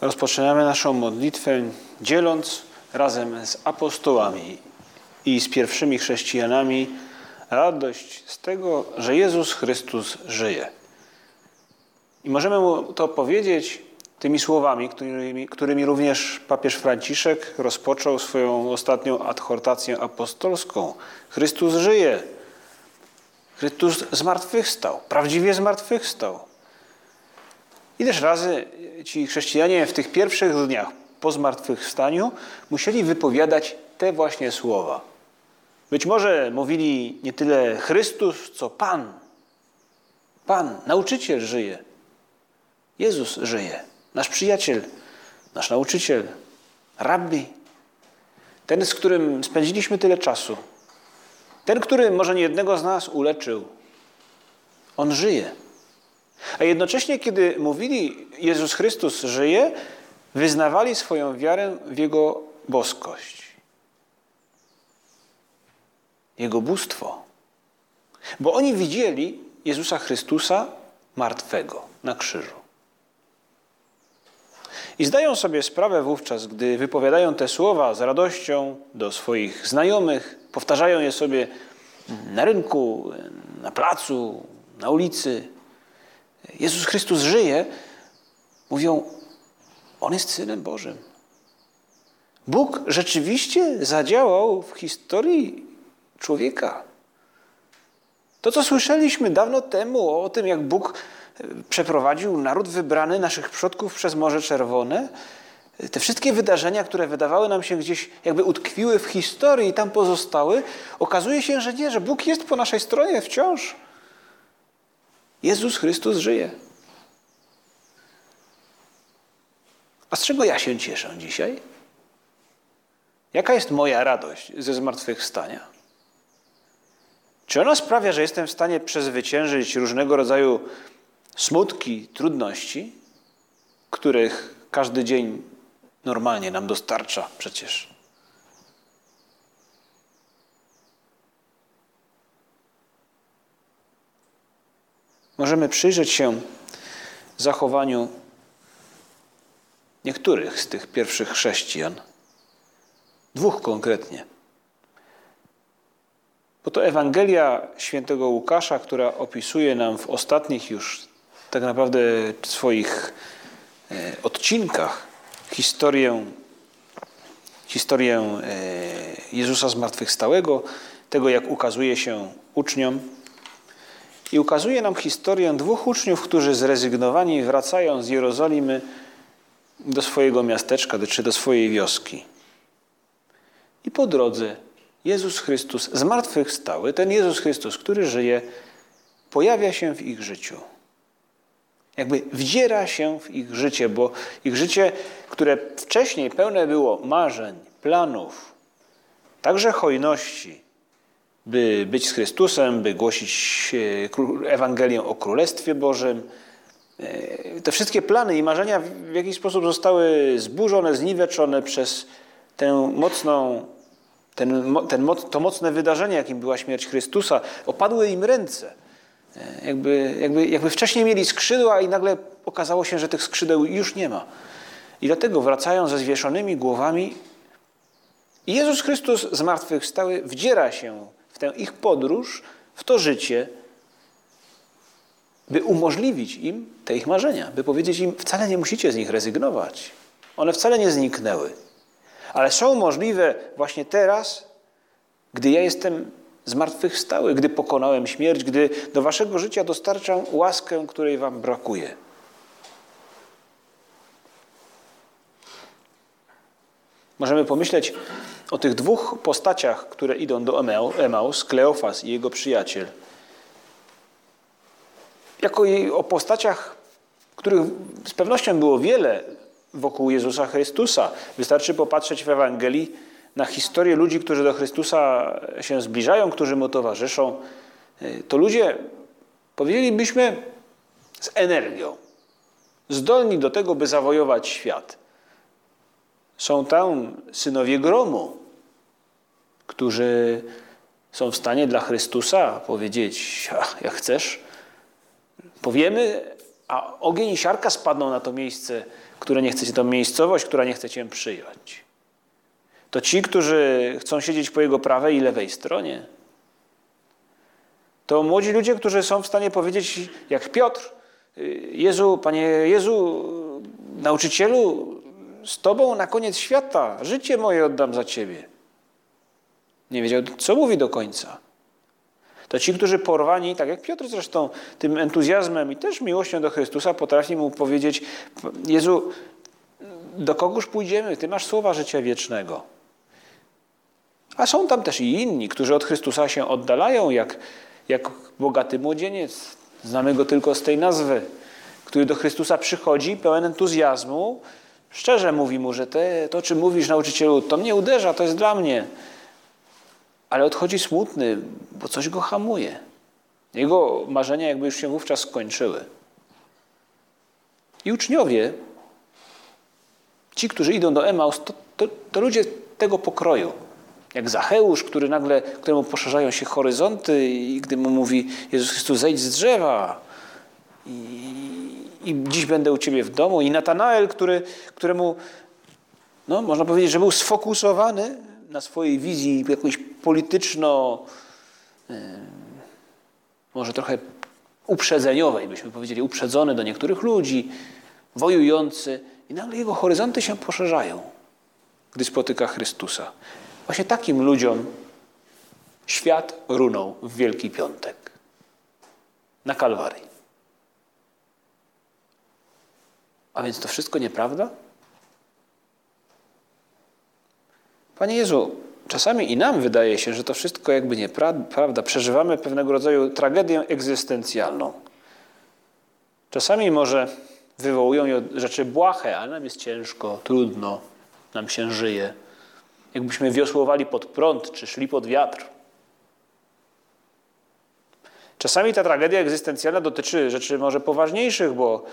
Rozpoczynamy naszą modlitwę dzieląc razem z apostołami i z pierwszymi chrześcijanami radość z tego, że Jezus Chrystus żyje. I możemy mu to powiedzieć tymi słowami, którymi, którymi również papież Franciszek rozpoczął swoją ostatnią adhortację apostolską. Chrystus żyje. Chrystus zmartwychwstał, prawdziwie zmartwychwstał. Ileż razy ci chrześcijanie w tych pierwszych dniach po zmartwychwstaniu musieli wypowiadać te właśnie słowa. Być może mówili nie tyle Chrystus, co Pan. Pan, nauczyciel żyje. Jezus żyje. Nasz przyjaciel, nasz nauczyciel, rabbi. Ten, z którym spędziliśmy tyle czasu. Ten, który może nie jednego z nas uleczył. On żyje. A jednocześnie, kiedy mówili Jezus Chrystus żyje, wyznawali swoją wiarę w Jego boskość, Jego bóstwo. Bo oni widzieli Jezusa Chrystusa martwego na krzyżu. I zdają sobie sprawę wówczas, gdy wypowiadają te słowa z radością do swoich znajomych, powtarzają je sobie na rynku, na placu, na ulicy, Jezus Chrystus żyje, mówią, On jest Synem Bożym. Bóg rzeczywiście zadziałał w historii człowieka. To, co słyszeliśmy dawno temu o tym, jak Bóg e, przeprowadził naród wybrany naszych przodków przez Morze Czerwone, te wszystkie wydarzenia, które wydawały nam się gdzieś jakby utkwiły w historii i tam pozostały, okazuje się, że nie, że Bóg jest po naszej stronie wciąż. Jezus Chrystus żyje. A z czego ja się cieszę dzisiaj? Jaka jest moja radość ze zmartwychwstania? Czy ona sprawia, że jestem w stanie przezwyciężyć różnego rodzaju smutki, trudności, których każdy dzień normalnie nam dostarcza przecież? Możemy przyjrzeć się zachowaniu niektórych z tych pierwszych chrześcijan. Dwóch konkretnie. Bo to Ewangelia świętego Łukasza, która opisuje nam w ostatnich już tak naprawdę swoich e, odcinkach historię, historię e, Jezusa Zmartwychwstałego, tego jak ukazuje się uczniom, i ukazuje nam historię dwóch uczniów, którzy zrezygnowani wracają z Jerozolimy do swojego miasteczka czy do swojej wioski. I po drodze Jezus Chrystus, zmartwychwstały, ten Jezus Chrystus, który żyje, pojawia się w ich życiu. Jakby wdziera się w ich życie, bo ich życie, które wcześniej pełne było marzeń, planów, także hojności, by być z Chrystusem, by głosić e, Ewangelię o Królestwie Bożym. E, te wszystkie plany i marzenia w jakiś sposób zostały zburzone, zniweczone przez tę mocną, ten, ten, to mocne wydarzenie, jakim była śmierć Chrystusa. Opadły im ręce. E, jakby, jakby, jakby wcześniej mieli skrzydła i nagle okazało się, że tych skrzydeł już nie ma. I dlatego wracają ze zwieszonymi głowami. I Jezus Chrystus zmartwychwstały wdziera się tę ich podróż, w to życie, by umożliwić im te ich marzenia, by powiedzieć im, wcale nie musicie z nich rezygnować. One wcale nie zniknęły, ale są możliwe właśnie teraz, gdy ja jestem zmartwychwstały, gdy pokonałem śmierć, gdy do waszego życia dostarczam łaskę, której wam brakuje. Możemy pomyśleć o tych dwóch postaciach, które idą do Emaus, Kleofas i jego przyjaciel. Jako i o postaciach, których z pewnością było wiele wokół Jezusa Chrystusa. Wystarczy popatrzeć w Ewangelii na historię ludzi, którzy do Chrystusa się zbliżają, którzy mu towarzyszą. To ludzie, powiedzielibyśmy, z energią, zdolni do tego, by zawojować świat. Są tam synowie gromu, którzy są w stanie dla Chrystusa powiedzieć, jak chcesz, powiemy, a ogień i siarka spadną na to miejsce, które nie chcecie, tą miejscowość, która nie chce cię przyjąć. To ci, którzy chcą siedzieć po jego prawej i lewej stronie. To młodzi ludzie, którzy są w stanie powiedzieć, jak Piotr, Jezu, Panie Jezu, nauczycielu, z Tobą na koniec świata, życie moje oddam za Ciebie. Nie wiedział, co mówi do końca. To ci, którzy porwani, tak jak Piotr zresztą, tym entuzjazmem i też miłością do Chrystusa, potrafi mu powiedzieć: Jezu, do kogóż pójdziemy? Ty masz słowa życia wiecznego. A są tam też i inni, którzy od Chrystusa się oddalają, jak, jak bogaty młodzieniec. Znamy go tylko z tej nazwy, który do Chrystusa przychodzi pełen entuzjazmu. Szczerze mówi mu, że te, to, czym mówisz nauczycielu, to mnie uderza, to jest dla mnie ale odchodzi smutny, bo coś go hamuje. Jego marzenia jakby już się wówczas skończyły. I uczniowie, ci, którzy idą do Emaus, to, to, to ludzie tego pokroju. Jak Zacheusz, który nagle, któremu poszerzają się horyzonty i gdy mu mówi Jezus Chrystus, zejdź z drzewa i, i dziś będę u Ciebie w domu. I Natanael, który, któremu, no, można powiedzieć, że był sfokusowany na swojej wizji jakiejś polityczno, może trochę uprzedzeniowej, byśmy powiedzieli, uprzedzony do niektórych ludzi, wojujący, i nagle jego horyzonty się poszerzają, gdy spotyka Chrystusa. Właśnie takim ludziom świat runął w Wielki Piątek na Kalwarii. A więc to wszystko nieprawda? Panie Jezu, czasami i nam wydaje się, że to wszystko jakby nieprawda. Przeżywamy pewnego rodzaju tragedię egzystencjalną. Czasami może wywołują rzeczy błahe, ale nam jest ciężko, trudno, nam się żyje. Jakbyśmy wiosłowali pod prąd, czy szli pod wiatr. Czasami ta tragedia egzystencjalna dotyczy rzeczy może poważniejszych, bo,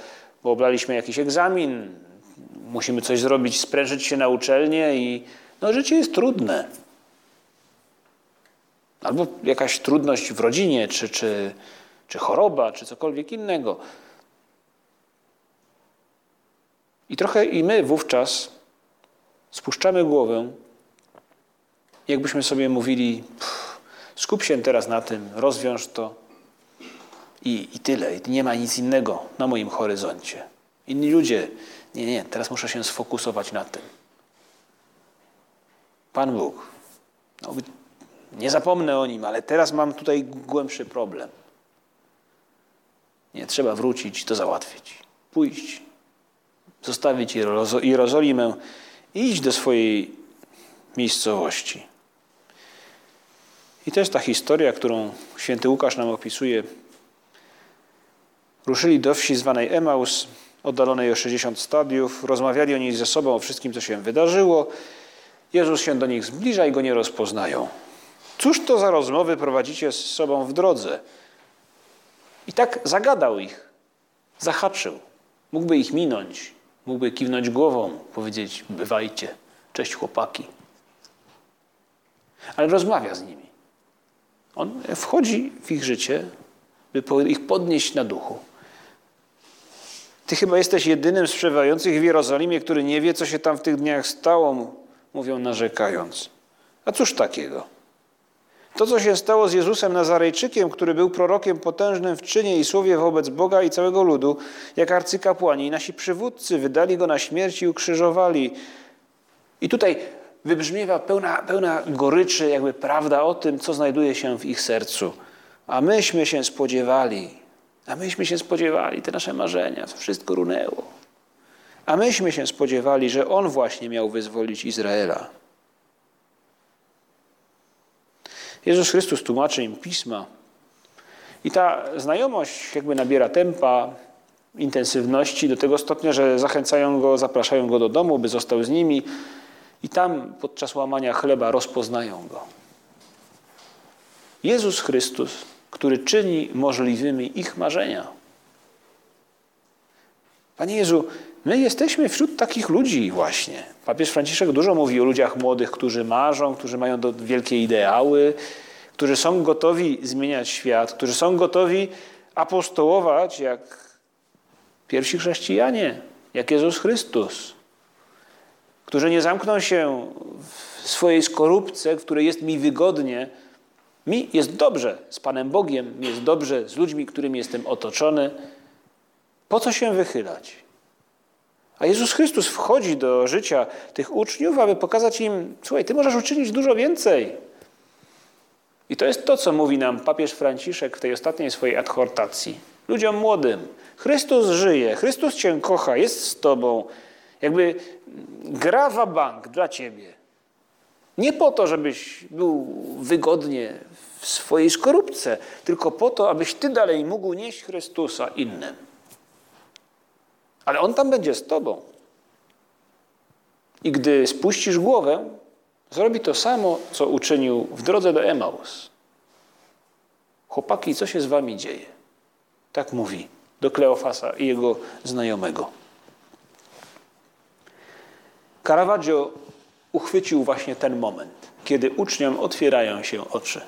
bo jakiś egzamin, musimy coś zrobić, sprężyć się na uczelnię i no życie jest trudne. Albo jakaś trudność w rodzinie, czy, czy, czy choroba, czy cokolwiek innego. I trochę i my wówczas spuszczamy głowę, jakbyśmy sobie mówili, skup się teraz na tym, rozwiąż to i, i tyle. I nie ma nic innego na moim horyzoncie. Inni ludzie, nie, nie, teraz muszę się sfokusować na tym. Pan Bóg. No, nie zapomnę o nim, ale teraz mam tutaj głębszy problem. Nie, trzeba wrócić, to załatwić. Pójść, zostawić Jerozolimę i iść do swojej miejscowości. I jest ta historia, którą święty Łukasz nam opisuje. Ruszyli do wsi zwanej Emaus, oddalonej o 60 stadiów, rozmawiali oni ze sobą o wszystkim, co się wydarzyło Jezus się do nich zbliża i go nie rozpoznają. Cóż to za rozmowy prowadzicie z sobą w drodze? I tak zagadał ich, zahaczył. Mógłby ich minąć, mógłby kiwnąć głową, powiedzieć: Bywajcie, cześć chłopaki. Ale rozmawia z nimi. On wchodzi w ich życie, by ich podnieść na duchu. Ty chyba jesteś jedynym z przebywających w Jerozolimie, który nie wie, co się tam w tych dniach stało mówią narzekając. A cóż takiego? To, co się stało z Jezusem Nazarejczykiem, który był prorokiem potężnym w czynie i słowie wobec Boga i całego ludu, jak arcykapłani i nasi przywódcy wydali go na śmierć i ukrzyżowali. I tutaj wybrzmiewa pełna, pełna goryczy, jakby prawda o tym, co znajduje się w ich sercu. A myśmy się spodziewali, a myśmy się spodziewali, te nasze marzenia, to wszystko runęło. A myśmy się spodziewali, że On właśnie miał wyzwolić Izraela. Jezus Chrystus tłumaczy im pisma. I ta znajomość jakby nabiera tempa, intensywności do tego stopnia, że zachęcają go, zapraszają go do domu, by został z nimi i tam podczas łamania chleba rozpoznają go. Jezus Chrystus, który czyni możliwymi ich marzenia. Panie Jezu, my jesteśmy wśród takich ludzi właśnie. Papież Franciszek dużo mówi o ludziach młodych, którzy marzą, którzy mają wielkie ideały, którzy są gotowi zmieniać świat, którzy są gotowi apostołować jak pierwsi chrześcijanie, jak Jezus Chrystus, którzy nie zamkną się w swojej skorupce, w której jest mi wygodnie. Mi jest dobrze z Panem Bogiem, mi jest dobrze z ludźmi, którymi jestem otoczony. Po co się wychylać? A Jezus Chrystus wchodzi do życia tych uczniów, aby pokazać im: Słuchaj, ty możesz uczynić dużo więcej. I to jest to, co mówi nam papież Franciszek w tej ostatniej swojej adhortacji. Ludziom młodym. Chrystus żyje, Chrystus cię kocha, jest z tobą. Jakby grawa bank dla ciebie. Nie po to, żebyś był wygodnie w swojej skorupce, tylko po to, abyś ty dalej mógł nieść Chrystusa innym. Ale On tam będzie z tobą. I gdy spuścisz głowę, zrobi to samo, co uczynił w drodze do Emaus. Chłopaki, co się z wami dzieje? Tak mówi do Kleofasa i jego znajomego. Caravaggio uchwycił właśnie ten moment, kiedy uczniom otwierają się oczy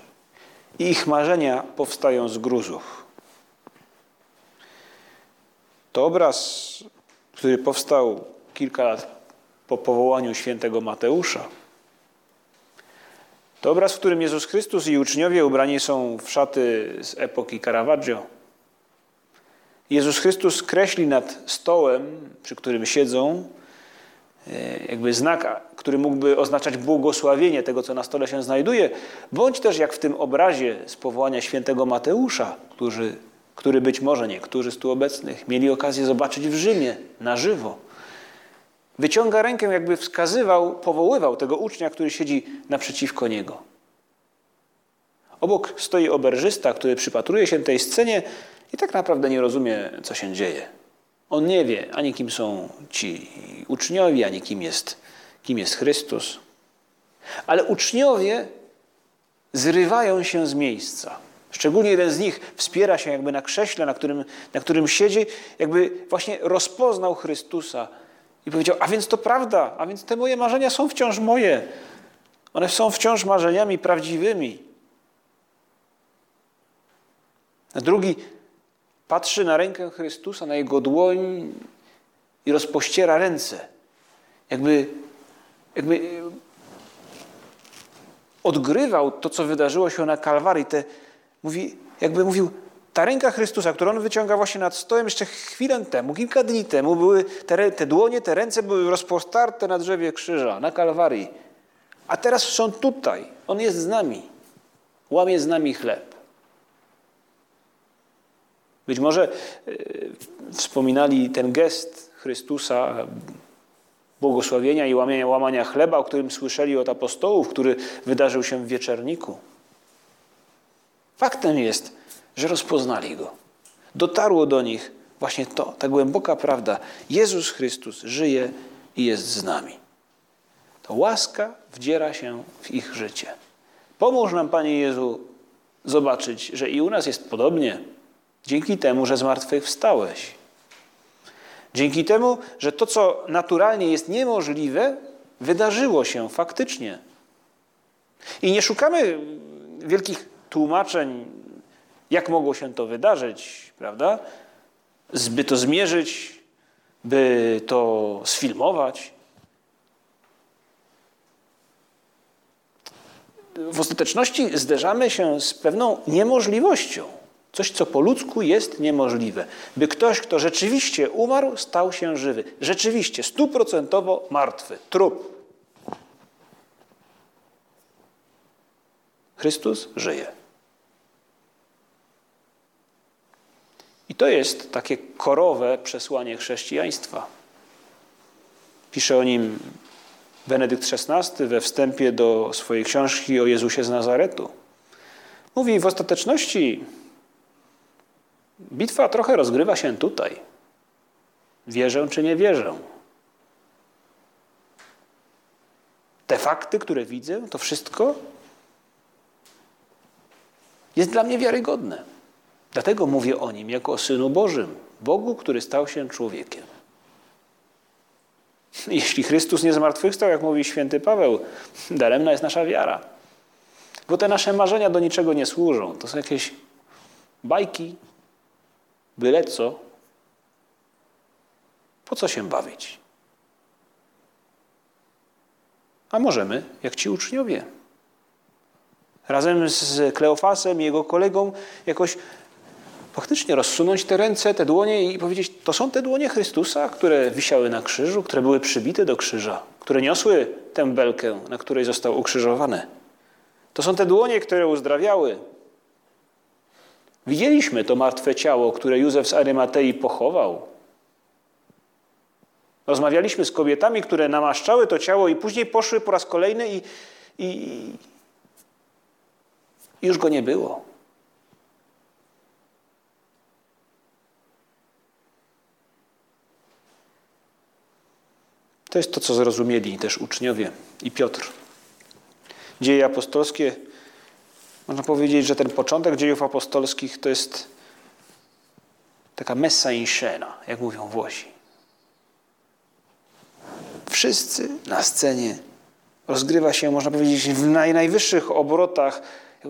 i ich marzenia powstają z gruzów. To obraz, który powstał kilka lat po powołaniu świętego Mateusza. To obraz, w którym Jezus Chrystus i uczniowie ubrani są w szaty z epoki Caravaggio. Jezus Chrystus kreśli nad stołem, przy którym siedzą, e, jakby znak, który mógłby oznaczać błogosławienie tego, co na stole się znajduje, bądź też jak w tym obrazie z powołania świętego Mateusza, który który być może niektórzy z tu obecnych mieli okazję zobaczyć w Rzymie na żywo. Wyciąga rękę, jakby wskazywał, powoływał tego ucznia, który siedzi naprzeciwko niego. Obok stoi oberżysta, który przypatruje się tej scenie i tak naprawdę nie rozumie, co się dzieje. On nie wie ani kim są ci uczniowie, ani kim jest, kim jest Chrystus. Ale uczniowie zrywają się z miejsca. Szczególnie jeden z nich wspiera się jakby na krześle, na którym, na którym siedzi, jakby właśnie rozpoznał Chrystusa i powiedział, a więc to prawda, a więc te moje marzenia są wciąż moje. One są wciąż marzeniami prawdziwymi. A drugi patrzy na rękę Chrystusa, na jego dłoń i rozpościera ręce. Jakby, jakby odgrywał to, co wydarzyło się na Kalwarii, te, Mówi, jakby mówił, ta ręka Chrystusa, którą on wyciąga właśnie nad stołem jeszcze chwilę temu, kilka dni temu, były te, te dłonie, te ręce były rozpostarte na drzewie krzyża, na Kalwarii. A teraz są tutaj. On jest z nami. Łamie z nami chleb. Być może yy, wspominali ten gest Chrystusa, błogosławienia i łamania, łamania chleba, o którym słyszeli od apostołów, który wydarzył się w wieczerniku. Faktem jest, że rozpoznali go. Dotarło do nich właśnie to, ta głęboka prawda. Jezus Chrystus żyje i jest z nami. To łaska wdziera się w ich życie. Pomóż nam, Panie Jezu, zobaczyć, że i u nas jest podobnie. Dzięki temu, że zmartwychwstałeś. Dzięki temu, że to, co naturalnie jest niemożliwe, wydarzyło się faktycznie. I nie szukamy wielkich tłumaczeń, jak mogło się to wydarzyć, prawda? By to zmierzyć, by to sfilmować. W ostateczności zderzamy się z pewną niemożliwością. Coś, co po ludzku jest niemożliwe. By ktoś, kto rzeczywiście umarł, stał się żywy. Rzeczywiście, stuprocentowo martwy. Trup. Chrystus żyje. To jest takie korowe przesłanie chrześcijaństwa. Pisze o nim Benedykt XVI we wstępie do swojej książki o Jezusie z Nazaretu. Mówi w ostateczności bitwa trochę rozgrywa się tutaj, Wierzę czy nie wierzę? Te fakty, które widzę, to wszystko jest dla mnie wiarygodne. Dlatego mówię o nim jako o Synu Bożym, Bogu, który stał się człowiekiem. Jeśli Chrystus nie zmartwychwstał, jak mówi święty Paweł, daremna jest nasza wiara. Bo te nasze marzenia do niczego nie służą. To są jakieś bajki, byle co. Po co się bawić? A możemy, jak ci uczniowie. Razem z Kleofasem i jego kolegą jakoś faktycznie rozsunąć te ręce, te dłonie i powiedzieć, to są te dłonie Chrystusa, które wisiały na krzyżu, które były przybite do krzyża, które niosły tę belkę, na której został ukrzyżowany. To są te dłonie, które uzdrawiały. Widzieliśmy to martwe ciało, które Józef z Arymatei pochował. Rozmawialiśmy z kobietami, które namaszczały to ciało i później poszły po raz kolejny i, i, i już go nie było. To jest to, co zrozumieli też uczniowie i Piotr. Dzieje apostolskie, można powiedzieć, że ten początek dziejów apostolskich to jest taka messa in scena, jak mówią Włosi. Wszyscy na scenie rozgrywa się, można powiedzieć, w naj, najwyższych obrotach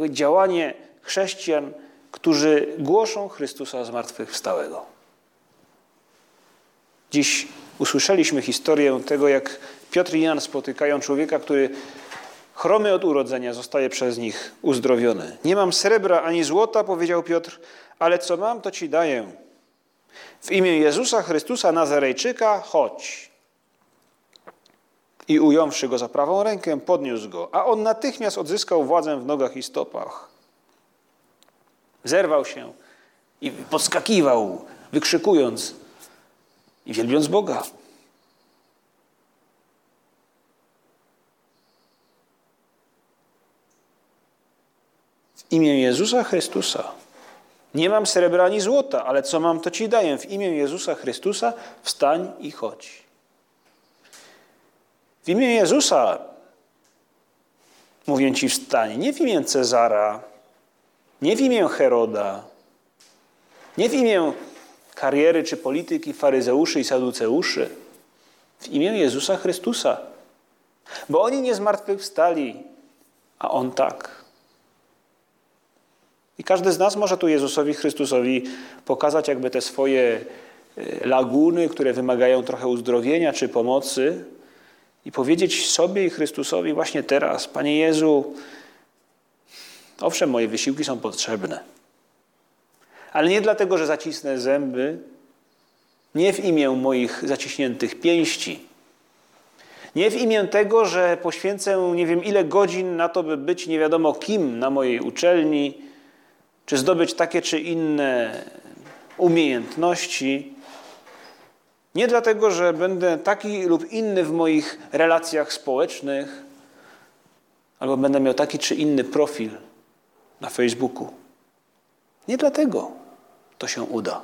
działanie chrześcijan, którzy głoszą Chrystusa zmartwychwstałego. Dziś usłyszeliśmy historię tego, jak Piotr i Jan spotykają człowieka, który chromy od urodzenia zostaje przez nich uzdrowiony. Nie mam srebra ani złota, powiedział Piotr, ale co mam, to ci daję. W imię Jezusa Chrystusa Nazarejczyka chodź. I ująwszy go za prawą rękę, podniósł go, a on natychmiast odzyskał władzę w nogach i stopach. Zerwał się i podskakiwał, wykrzykując i wielbiąc Boga. W imię Jezusa Chrystusa. Nie mam srebra ani złota, ale co mam, to ci daję. W imię Jezusa Chrystusa wstań i chodź. W imię Jezusa mówię ci wstań, nie w imię Cezara, nie w imię Heroda, nie w imię kariery czy polityki faryzeuszy i saduceuszy, w imię Jezusa Chrystusa. Bo oni nie zmartwychwstali, a On tak. I każdy z nas może tu Jezusowi Chrystusowi pokazać jakby te swoje e, laguny, które wymagają trochę uzdrowienia czy pomocy i powiedzieć sobie i Chrystusowi właśnie teraz, Panie Jezu, owszem, moje wysiłki są potrzebne, ale nie dlatego, że zacisnę zęby, nie w imię moich zaciśniętych pięści, nie w imię tego, że poświęcę nie wiem ile godzin na to, by być nie wiadomo kim na mojej uczelni, czy zdobyć takie czy inne umiejętności. Nie dlatego, że będę taki lub inny w moich relacjach społecznych, albo będę miał taki czy inny profil na Facebooku. Nie dlatego to się uda.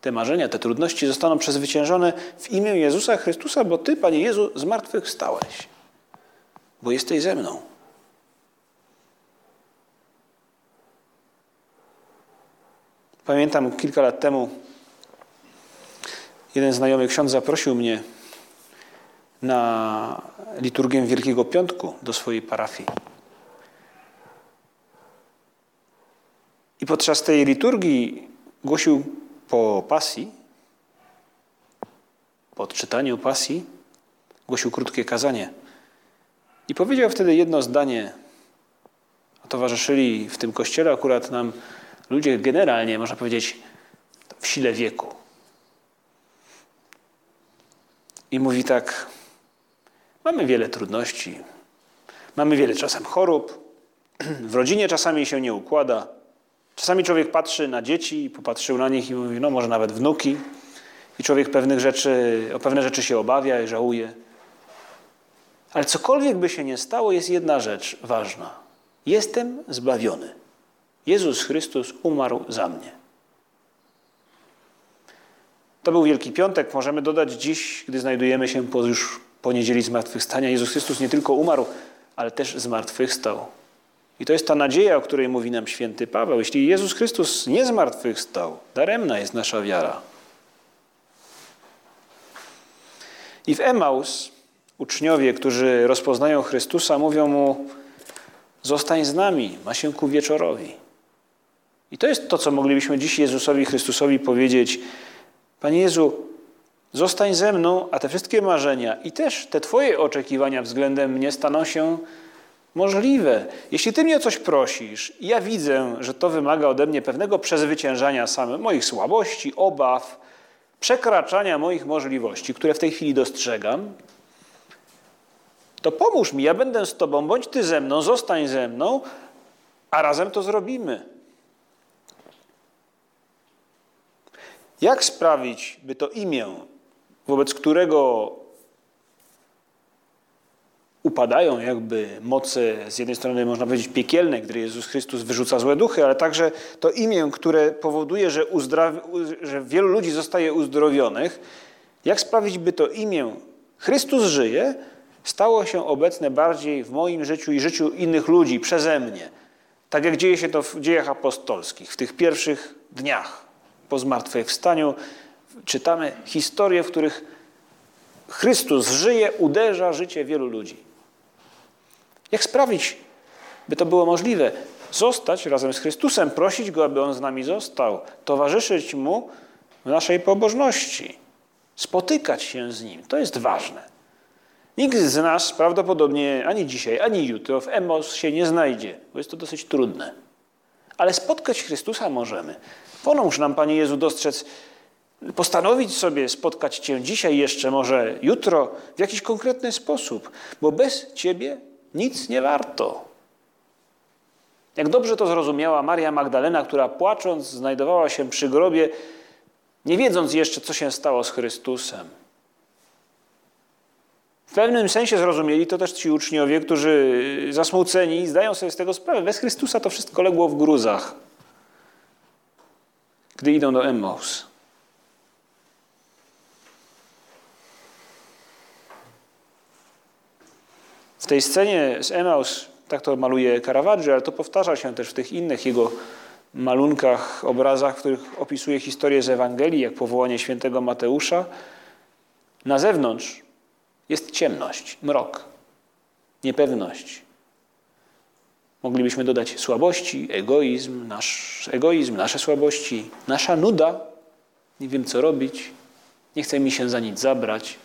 Te marzenia, te trudności zostaną przezwyciężone w imię Jezusa Chrystusa, bo Ty, Panie Jezu, z martwych stałeś, bo jesteś ze mną. Pamiętam kilka lat temu jeden znajomy ksiądz zaprosił mnie na liturgię Wielkiego Piątku do swojej parafii. I podczas tej liturgii głosił po pasji, po odczytaniu pasji, głosił krótkie kazanie. I powiedział wtedy jedno zdanie. Towarzyszyli w tym kościele akurat nam ludzie generalnie, można powiedzieć, w sile wieku. I mówi tak: Mamy wiele trudności, mamy wiele czasem chorób, w rodzinie czasami się nie układa. Czasami człowiek patrzy na dzieci, popatrzył na nich i mówi, no może nawet wnuki. I człowiek pewnych rzeczy, o pewne rzeczy się obawia i żałuje. Ale cokolwiek by się nie stało, jest jedna rzecz ważna. Jestem zbawiony. Jezus Chrystus umarł za mnie. To był Wielki Piątek, możemy dodać dziś, gdy znajdujemy się po już po niedzieli zmartwychwstania. Jezus Chrystus nie tylko umarł, ale też zmartwychwstał. I to jest ta nadzieja, o której mówi nam święty Paweł. Jeśli Jezus Chrystus nie zmartwychwstał, daremna jest nasza wiara. I w Emaus uczniowie, którzy rozpoznają Chrystusa, mówią mu: Zostań z nami, ma się ku wieczorowi. I to jest to, co moglibyśmy dziś Jezusowi Chrystusowi powiedzieć: Panie Jezu, zostań ze mną, a te wszystkie marzenia i też te Twoje oczekiwania względem mnie staną się możliwe. Jeśli Ty mnie o coś prosisz, i ja widzę, że to wymaga ode mnie pewnego przezwyciężania samych moich słabości, obaw, przekraczania moich możliwości, które w tej chwili dostrzegam, to pomóż mi, ja będę z Tobą, bądź Ty ze mną, zostań ze mną, a razem to zrobimy. Jak sprawić, by to imię, wobec którego upadają jakby moce, z jednej strony można powiedzieć piekielne, gdy Jezus Chrystus wyrzuca złe duchy, ale także to imię, które powoduje, że, że wielu ludzi zostaje uzdrowionych. Jak sprawić, by to imię Chrystus żyje, stało się obecne bardziej w moim życiu i życiu innych ludzi przeze mnie. Tak jak dzieje się to w dziejach apostolskich, w tych pierwszych dniach po zmartwychwstaniu czytamy historie, w których Chrystus żyje, uderza życie wielu ludzi. Jak sprawić, by to było możliwe? Zostać razem z Chrystusem, prosić Go, aby On z nami został, towarzyszyć Mu w naszej pobożności, spotykać się z Nim. To jest ważne. Nikt z nas prawdopodobnie ani dzisiaj, ani jutro w Emos się nie znajdzie, bo jest to dosyć trudne. Ale spotkać Chrystusa możemy. Pomóż nam, Panie Jezu, dostrzec, postanowić sobie spotkać Cię dzisiaj jeszcze, może jutro, w jakiś konkretny sposób, bo bez Ciebie nic nie warto. Jak dobrze to zrozumiała Maria Magdalena, która płacząc znajdowała się przy grobie, nie wiedząc jeszcze, co się stało z Chrystusem. W pewnym sensie zrozumieli to też ci uczniowie, którzy zasmuceni zdają sobie z tego sprawę. Bez Chrystusa to wszystko legło w gruzach, gdy idą do Emmaus. W tej scenie z Emaus, tak to maluje Caravaggio, ale to powtarza się też w tych innych jego malunkach, obrazach, w których opisuje historię z Ewangelii, jak powołanie świętego Mateusza. Na zewnątrz jest ciemność, mrok, niepewność. Moglibyśmy dodać słabości, egoizm, nasz egoizm, nasze słabości, nasza nuda. Nie wiem, co robić, nie chce mi się za nic zabrać.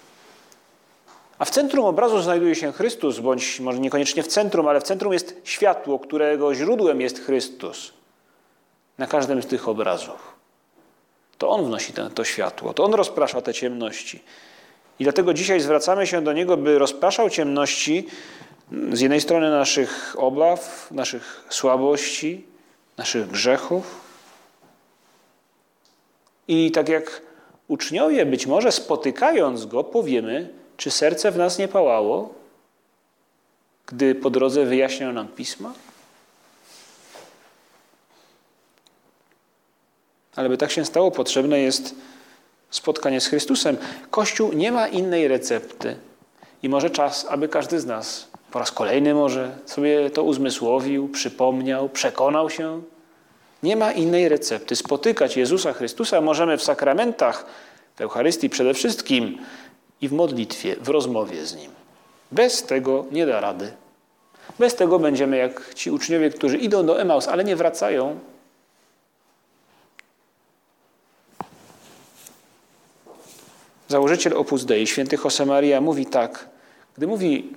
A w centrum obrazu znajduje się Chrystus, bądź może niekoniecznie w centrum, ale w centrum jest światło, którego źródłem jest Chrystus. Na każdym z tych obrazów. To On wnosi ten, to światło, to On rozprasza te ciemności. I dlatego dzisiaj zwracamy się do Niego, by rozpraszał ciemności z jednej strony naszych obaw, naszych słabości, naszych grzechów. I tak jak uczniowie, być może spotykając Go, powiemy, czy serce w nas nie pałało, gdy po drodze wyjaśniał nam pisma? Ale by tak się stało, potrzebne jest spotkanie z Chrystusem. Kościół nie ma innej recepty. I może czas, aby każdy z nas po raz kolejny może sobie to uzmysłowił, przypomniał, przekonał się. Nie ma innej recepty. Spotykać Jezusa Chrystusa możemy w sakramentach, w Eucharystii przede wszystkim, i w modlitwie, w rozmowie z Nim. Bez tego nie da rady. Bez tego będziemy jak ci uczniowie, którzy idą do Emaus, ale nie wracają. Założyciel Opus Dei, święty Josemaria, mówi tak, gdy mówi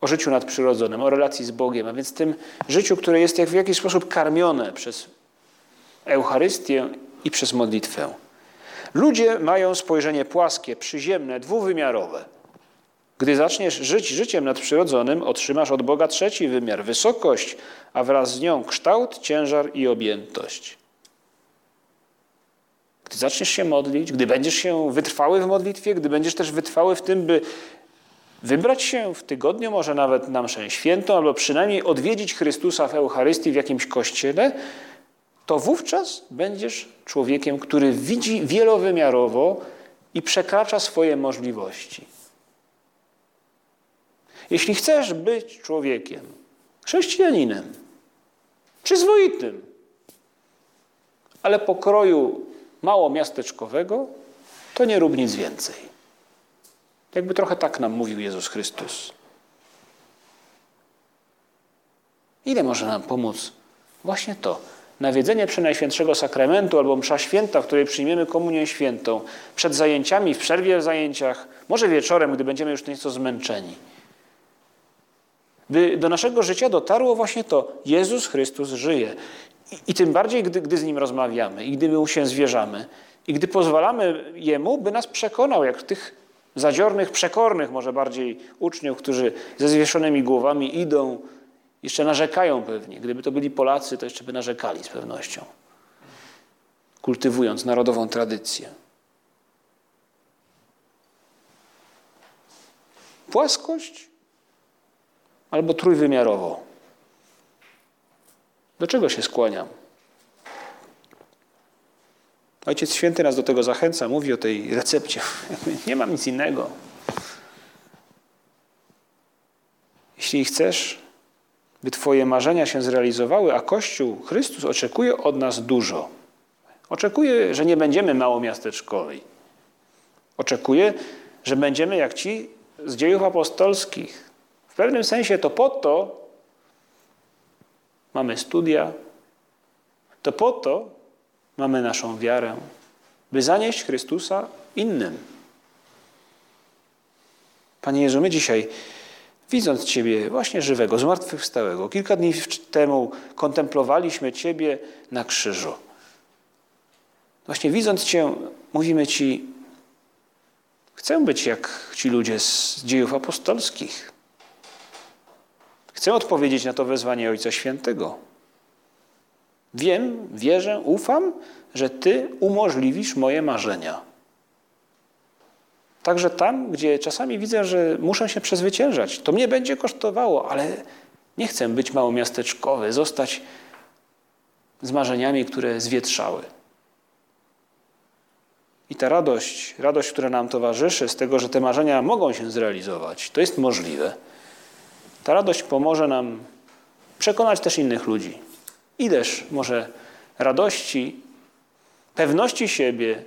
o życiu nadprzyrodzonym, o relacji z Bogiem, a więc tym życiu, które jest jak w jakiś sposób karmione przez Eucharystię i przez modlitwę. Ludzie mają spojrzenie płaskie, przyziemne, dwuwymiarowe. Gdy zaczniesz żyć życiem nadprzyrodzonym, otrzymasz od Boga trzeci wymiar wysokość, a wraz z nią kształt, ciężar i objętość. Gdy zaczniesz się modlić, gdy będziesz się wytrwały w modlitwie, gdy będziesz też wytrwały w tym, by wybrać się w tygodniu, może nawet na mszę świętą, albo przynajmniej odwiedzić Chrystusa w Eucharystii w jakimś kościele, to wówczas będziesz człowiekiem, który widzi wielowymiarowo i przekracza swoje możliwości. Jeśli chcesz być człowiekiem, chrześcijaninem, przyzwoitym, ale pokroju mało miasteczkowego, to nie rób nic więcej. Jakby trochę tak nam mówił Jezus Chrystus. Ile może nam pomóc właśnie to? Nawiedzenie Przenajświętszego Sakramentu albo msza święta, w której przyjmiemy komunię świętą, przed zajęciami, w przerwie w zajęciach, może wieczorem, gdy będziemy już nieco zmęczeni. By do naszego życia dotarło właśnie to, Jezus Chrystus żyje. I, i tym bardziej, gdy, gdy z Nim rozmawiamy i gdy my się zwierzamy i gdy pozwalamy Jemu, by nas przekonał, jak tych zadziornych, przekornych może bardziej uczniów, którzy ze zwieszonymi głowami idą, jeszcze narzekają pewnie. Gdyby to byli Polacy, to jeszcze by narzekali z pewnością, kultywując narodową tradycję. Płaskość albo trójwymiarowo. Do czego się skłaniam? Ojciec Święty nas do tego zachęca, mówi o tej recepcie. Nie mam nic innego. Jeśli chcesz, by Twoje marzenia się zrealizowały, a Kościół, Chrystus oczekuje od nas dużo. Oczekuje, że nie będziemy małomiasteczkowi. Oczekuje, że będziemy jak ci z dziejów apostolskich. W pewnym sensie to po to mamy studia, to po to mamy naszą wiarę, by zanieść Chrystusa innym. Panie Jezu, my dzisiaj, widząc Ciebie właśnie żywego, zmartwychwstałego, kilka dni temu kontemplowaliśmy Ciebie na krzyżu. Właśnie widząc Cię, mówimy Ci, chcę być jak ci ludzie z dziejów apostolskich. Chcę odpowiedzieć na to wezwanie Ojca Świętego. Wiem, wierzę, ufam, że Ty umożliwisz moje marzenia. Także tam, gdzie czasami widzę, że muszę się przezwyciężać, to mnie będzie kosztowało, ale nie chcę być małomiasteczkowy, zostać z marzeniami, które zwietrzały. I ta radość, radość, która nam towarzyszy z tego, że te marzenia mogą się zrealizować, to jest możliwe. Ta radość pomoże nam przekonać też innych ludzi. Ileż może radości, pewności siebie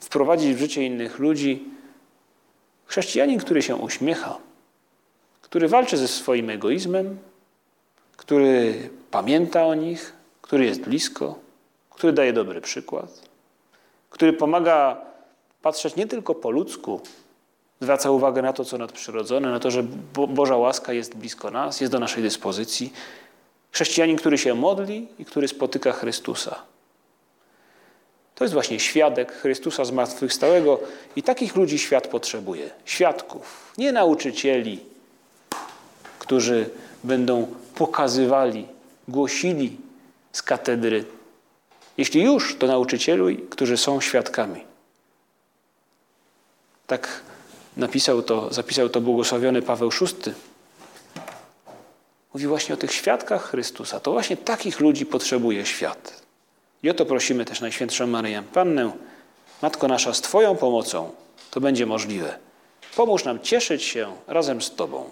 wprowadzić w życie innych ludzi chrześcijanin, który się uśmiecha, który walczy ze swoim egoizmem, który pamięta o nich, który jest blisko, który daje dobry przykład, który pomaga patrzeć nie tylko po ludzku, zwraca uwagę na to, co nadprzyrodzone, na to, że Boża łaska jest blisko nas, jest do naszej dyspozycji, Chrześcijanin, który się modli i który spotyka Chrystusa. To jest właśnie świadek Chrystusa zmartwychwstałego i takich ludzi świat potrzebuje. Świadków, nie nauczycieli, którzy będą pokazywali, głosili z katedry. Jeśli już, to nauczycieli, którzy są świadkami. Tak napisał to, zapisał to błogosławiony Paweł VI Mówi właśnie o tych świadkach Chrystusa. To właśnie takich ludzi potrzebuje świat. I o to prosimy też Najświętszą Maryję Pannę. Matko nasza, z Twoją pomocą to będzie możliwe. Pomóż nam cieszyć się razem z Tobą.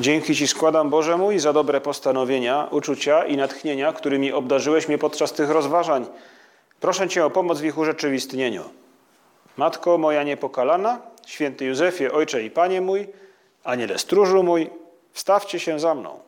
Dzięki Ci składam, Boże mój, za dobre postanowienia, uczucia i natchnienia, którymi obdarzyłeś mnie podczas tych rozważań. Proszę Cię o pomoc w ich urzeczywistnieniu. Matko moja niepokalana, święty Józefie, Ojcze i Panie mój, Aniele stróżu mój, Stawcie się za mną.